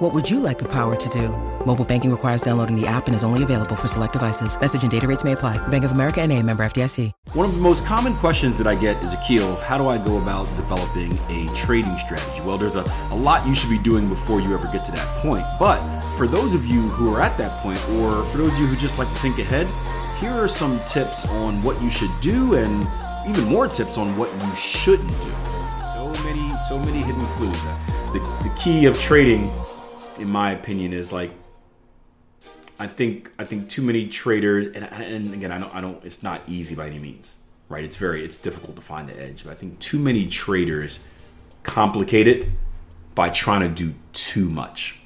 What would you like the power to do? Mobile banking requires downloading the app and is only available for select devices. Message and data rates may apply. Bank of America and a member FDIC. One of the most common questions that I get is, Akil, how do I go about developing a trading strategy? Well, there's a, a lot you should be doing before you ever get to that point. But for those of you who are at that point, or for those of you who just like to think ahead, here are some tips on what you should do and even more tips on what you shouldn't do. So many, so many hidden clues. The, the key of trading, in my opinion, is like I think I think too many traders, and, and again, I don't, I don't. It's not easy by any means, right? It's very, it's difficult to find the edge. But I think too many traders complicate it by trying to do too much.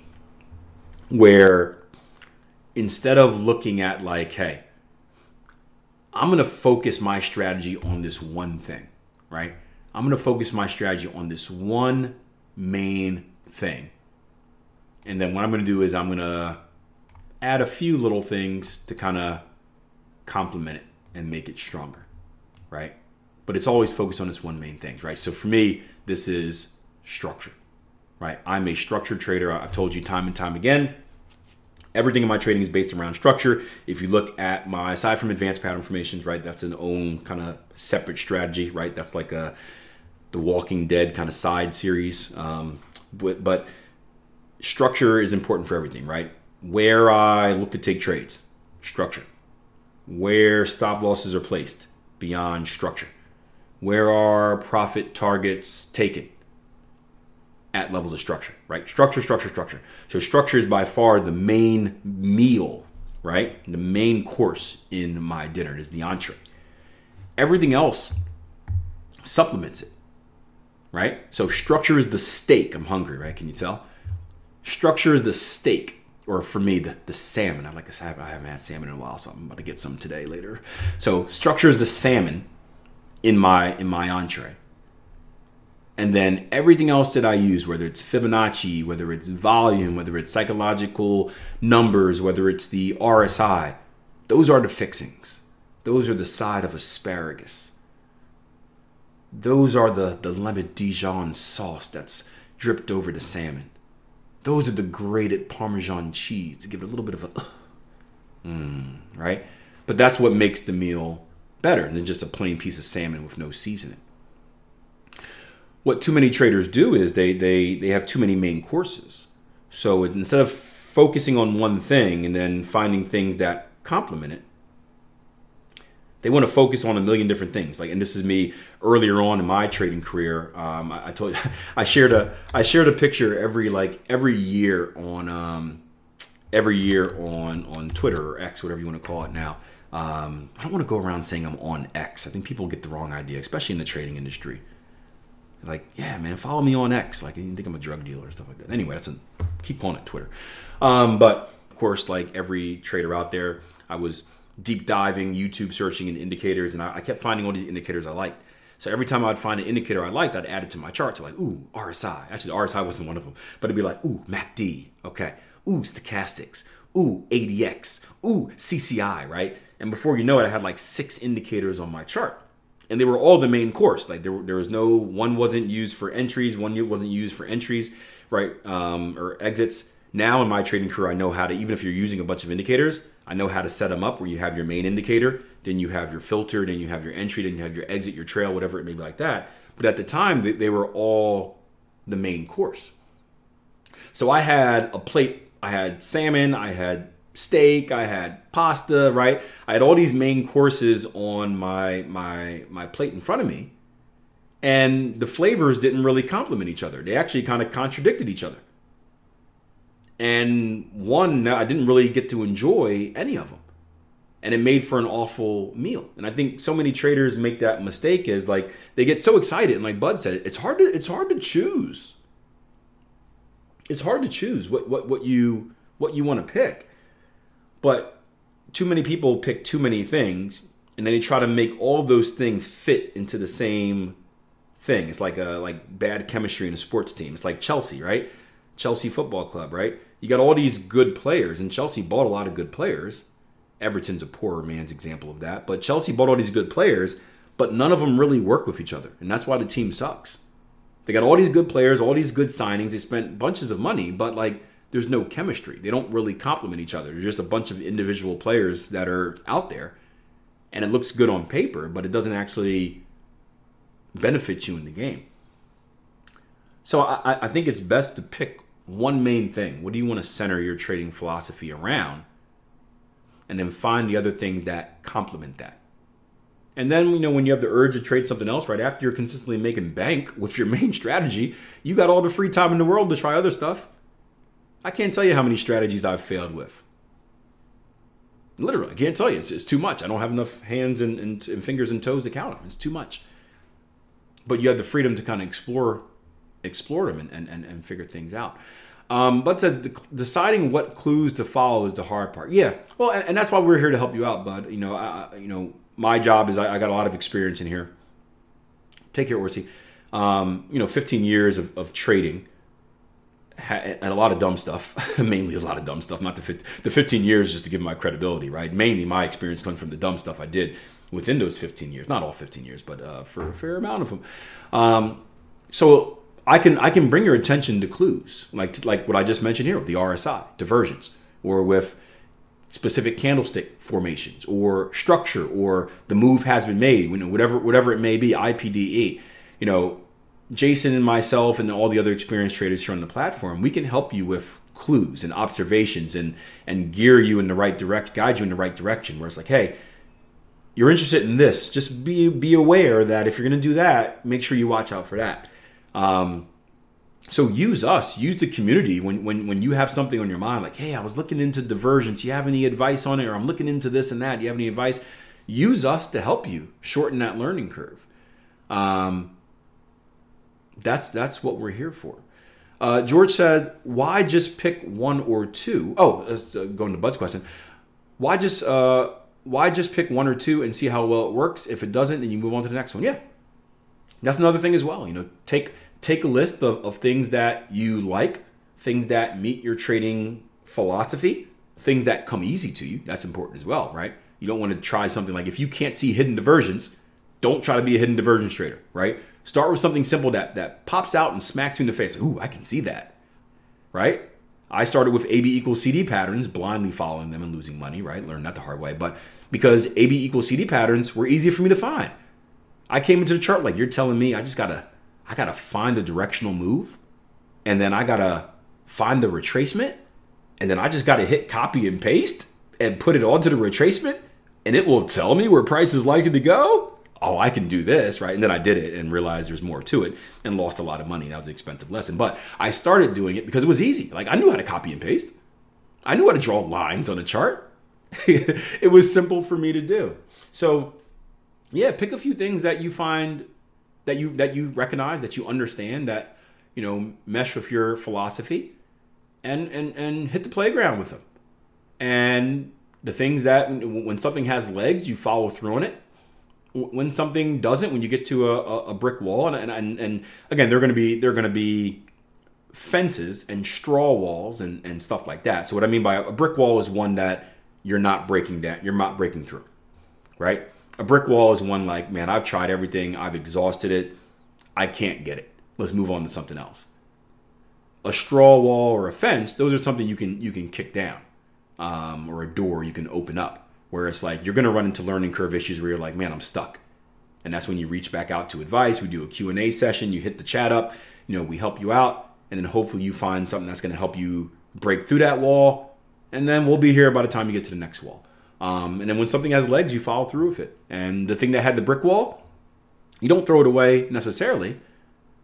Where instead of looking at like, hey, I'm gonna focus my strategy on this one thing, right? I'm gonna focus my strategy on this one main thing, and then what I'm gonna do is I'm gonna add a few little things to kind of complement it and make it stronger, right? But it's always focused on this one main thing, right? So for me, this is structure, right? I'm a structured trader. I've told you time and time again. Everything in my trading is based around structure. If you look at my, aside from advanced pattern formations, right, that's an own kind of separate strategy, right? That's like a the Walking Dead kind of side series. Um, but, but structure is important for everything, right? where I look to take trades, structure. Where stop losses are placed, beyond structure. Where are profit targets taken? At levels of structure, right? Structure, structure, structure. So structure is by far the main meal, right? The main course in my dinner is the entree. Everything else supplements it, right? So structure is the steak. I'm hungry, right? Can you tell? Structure is the steak or for me, the, the salmon. I like I haven't, I haven't had salmon in a while, so I'm about to get some today later. So structure is the salmon in my in my entree, and then everything else that I use, whether it's Fibonacci, whether it's volume, whether it's psychological numbers, whether it's the RSI, those are the fixings. Those are the side of asparagus. Those are the the lemon Dijon sauce that's dripped over the salmon. Those are the grated Parmesan cheese to give it a little bit of a, mm, right? But that's what makes the meal better than just a plain piece of salmon with no seasoning. What too many traders do is they they they have too many main courses. So instead of focusing on one thing and then finding things that complement it, they want to focus on a million different things. Like, and this is me earlier on in my trading career. Um, I, I, told you, I shared a, I shared a picture every like every year on, um, every year on on Twitter or X, whatever you want to call it now. Um, I don't want to go around saying I'm on X. I think people get the wrong idea, especially in the trading industry. Like, yeah, man, follow me on X. Like, you think I'm a drug dealer or stuff like that. Anyway, that's a keep calling it Twitter. Um, but of course, like every trader out there, I was deep diving, YouTube searching and indicators, and I, I, kept finding all these indicators I liked. So every time I'd find an indicator I liked, I'd add it to my chart. So like, ooh, RSI. Actually, RSI wasn't one of them, but it'd be like, ooh, MACD. Okay. Ooh, stochastics. Ooh, ADX. Ooh, CCI. Right. And before you know it, I had like six indicators on my chart. And they were all the main course. Like there, there was no one wasn't used for entries, one wasn't used for entries, right, um, or exits. Now in my trading career, I know how to even if you're using a bunch of indicators, I know how to set them up where you have your main indicator, then you have your filter, then you have your entry, then you have your exit, your trail, whatever it may be like that. But at the time, they, they were all the main course. So I had a plate, I had salmon, I had steak, I had pasta, right? I had all these main courses on my my my plate in front of me. And the flavors didn't really complement each other. They actually kind of contradicted each other and one I didn't really get to enjoy any of them, and it made for an awful meal. And I think so many traders make that mistake is like they get so excited, and like Bud said, it's hard to it's hard to choose. It's hard to choose what what what you what you want to pick, but too many people pick too many things, and then they try to make all those things fit into the same thing. It's like a like bad chemistry in a sports team. It's like Chelsea, right? Chelsea Football Club, right? You got all these good players, and Chelsea bought a lot of good players. Everton's a poorer man's example of that, but Chelsea bought all these good players, but none of them really work with each other, and that's why the team sucks. They got all these good players, all these good signings. They spent bunches of money, but like there's no chemistry. They don't really complement each other. They're just a bunch of individual players that are out there, and it looks good on paper, but it doesn't actually benefit you in the game. So I, I think it's best to pick one main thing. What do you want to center your trading philosophy around? And then find the other things that complement that. And then, you know, when you have the urge to trade something else right after you're consistently making bank with your main strategy, you got all the free time in the world to try other stuff. I can't tell you how many strategies I've failed with. Literally, I can't tell you. It's, it's too much. I don't have enough hands and, and, and fingers and toes to count them. It's too much. But you have the freedom to kind of explore explore them and, and, and and figure things out. Um, but to, deciding what clues to follow is the hard part. Yeah, well, and, and, that's why we're here to help you out, bud. You know, I, you know, my job is I, I got a lot of experience in here. Take care, Orsi. Um, you know, 15 years of, of trading and a lot of dumb stuff, mainly a lot of dumb stuff. Not the 15, the 15 years just to give my credibility, right? Mainly my experience comes from the dumb stuff I did within those 15 years. Not all 15 years, but uh, for a fair amount of them. Um, so I can I can bring your attention to clues like like what I just mentioned here with the RSI divergence or with specific candlestick formations or structure or the move has been made you know whatever whatever it may be IPDE you know Jason and myself and all the other experienced traders here on the platform we can help you with clues and observations and and gear you in the right direct guide you in the right direction where it's like hey you're interested in this. Just be be aware that if you're going to do that make sure you watch out for that um, so use us, use the community when, when when you have something on your mind, like, hey, I was looking into divergence. Do you have any advice on it? Or I'm looking into this and that. Do you have any advice? Use us to help you shorten that learning curve. Um, that's that's what we're here for. Uh, George said, "Why just pick one or two? Oh, uh, going to Bud's question. Why just uh, why just pick one or two and see how well it works? If it doesn't, then you move on to the next one. Yeah, that's another thing as well. You know, take take a list of, of things that you like, things that meet your trading philosophy, things that come easy to you. That's important as well, right? You don't want to try something like if you can't see hidden divergences, don't try to be a hidden divergence trader, right? Start with something simple that that pops out and smacks you in the face. Ooh, I can see that, right? I started with AB equals CD patterns, blindly following them and losing money, right? Learned that the hard way. But because AB equals CD patterns were easier for me to find. I came into the chart like you're telling me I just gotta I gotta find a directional move, and then I gotta find the retracement, and then I just gotta hit copy and paste and put it onto the retracement, and it will tell me where price is likely to go. Oh, I can do this, right? And then I did it and realized there's more to it and lost a lot of money. That was an expensive lesson. But I started doing it because it was easy. Like I knew how to copy and paste. I knew how to draw lines on a chart. it was simple for me to do. So, yeah, pick a few things that you find that you that you recognize that you understand that you know mesh with your philosophy and and and hit the playground with them. And the things that when something has legs you follow through on it. When something doesn't when you get to a, a brick wall and, and and again they're to be they're to be fences and straw walls and and stuff like that. So what i mean by a brick wall is one that you're not breaking down you're not breaking through right a brick wall is one like, man, I've tried everything, I've exhausted it, I can't get it. Let's move on to something else. A straw wall or a fence, those are something you can you can kick down, um, or a door you can open up. Where it's like you're gonna run into learning curve issues where you're like, man, I'm stuck, and that's when you reach back out to advice. We do a Q and A session. You hit the chat up. You know, we help you out, and then hopefully you find something that's gonna help you break through that wall, and then we'll be here by the time you get to the next wall. Um, and then when something has legs, you follow through with it. And the thing that had the brick wall, you don't throw it away necessarily,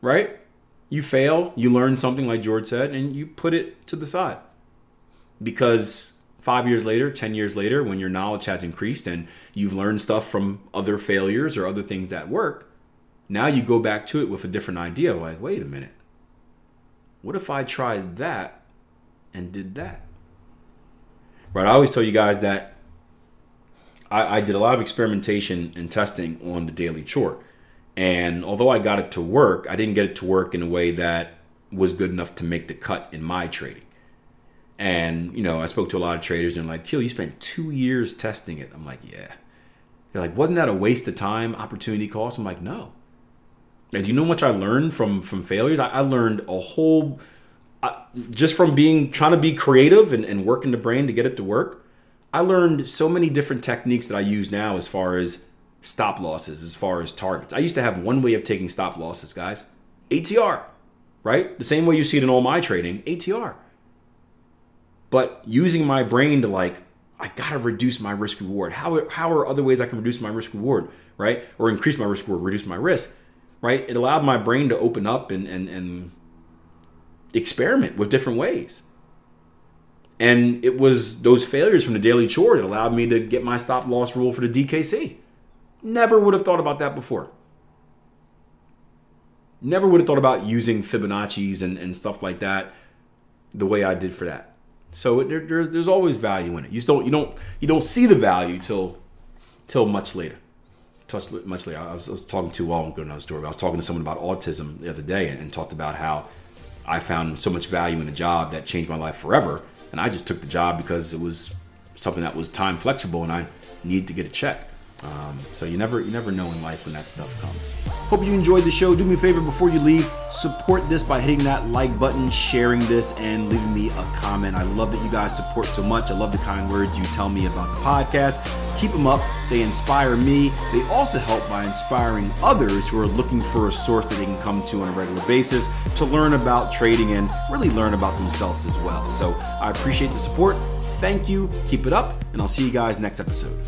right? You fail, you learn something like George said, and you put it to the side. Because five years later, 10 years later, when your knowledge has increased and you've learned stuff from other failures or other things that work, now you go back to it with a different idea like, wait a minute. What if I tried that and did that? Right? I always tell you guys that I, I did a lot of experimentation and testing on the daily chort. And although I got it to work, I didn't get it to work in a way that was good enough to make the cut in my trading. And, you know, I spoke to a lot of traders and like, Keel, you spent two years testing it. I'm like, yeah. They're like, wasn't that a waste of time, opportunity cost? I'm like, no. And do you know how much I learned from from failures? I, I learned a whole, uh, just from being trying to be creative and, and working the brain to get it to work. I learned so many different techniques that I use now as far as stop losses, as far as targets. I used to have one way of taking stop losses, guys ATR, right? The same way you see it in all my trading, ATR. But using my brain to like, I gotta reduce my risk reward. How, how are other ways I can reduce my risk reward, right? Or increase my risk reward, reduce my risk, right? It allowed my brain to open up and, and, and experiment with different ways. And it was those failures from the daily chore that allowed me to get my stop loss rule for the DKC. Never would have thought about that before. Never would have thought about using Fibonacci's and, and stuff like that the way I did for that. So there, there's, there's always value in it. You just don't you don't you don't see the value till till much later. Touch much later. I was, I was talking to well, I'm going another story. I was talking to someone about autism the other day and, and talked about how I found so much value in a job that changed my life forever and I just took the job because it was something that was time flexible, and I needed to get a check. Um, so you never you never know in life when that stuff comes. Hope you enjoyed the show. Do me a favor before you leave, support this by hitting that like button, sharing this, and leaving me a comment. I love that you guys support so much. I love the kind words you tell me about the podcast. Keep them up. They inspire me. They also help by inspiring others who are looking for a source that they can come to on a regular basis to learn about trading and really learn about themselves as well. So I appreciate the support. Thank you. Keep it up, and I'll see you guys next episode.